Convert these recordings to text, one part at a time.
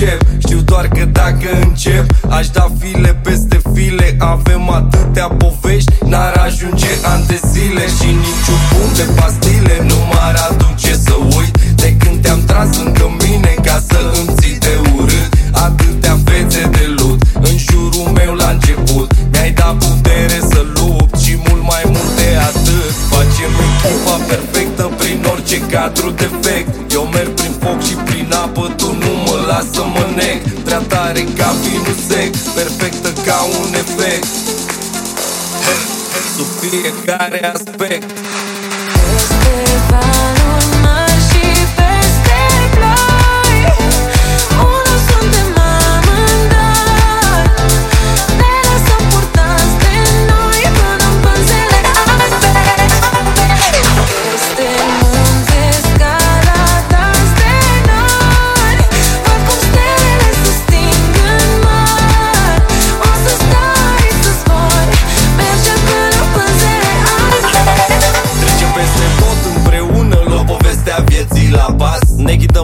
încep. Știu doar că dacă încep Aș da file peste file. Avem atâtea povești N-ar ajunge ani de zile. Și niciun bun de pastile Nu m-ar aduce să uit De când te-am tras încă cadru defect. Eu merg prin foc și prin apă Tu nu mă lasă să mă neg. Prea tare ca vinul sec Perfectă ca un efect. Sub fiecare aspect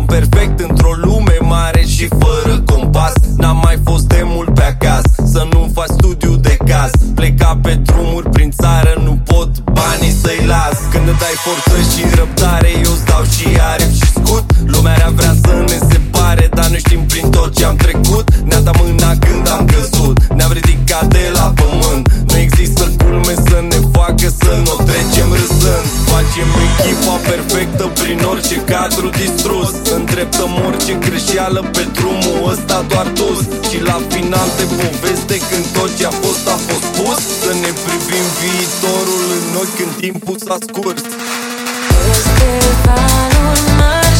Ne ghidăm perfect într-o lume mare și fără compas. N-am mai fost de mult pe acasă Să nu faci studiu de caz. Pleca pe drumuri prin țară Nu pot banii să-i las. Când îți dai forță și răbdare Eu îți dau și aripi și scut Lumea rea vrea să ne separe Dar noi știm prin tot ce am Facem echipa perfectă prin orice cadru distrus. Îndreptăm orice greșeală pe drumul ăsta doar dus. Și la final de poveste când tot ce a fost a fost pus. Să ne privim viitorul în ochi când timpul s-a scurs. Este valul mare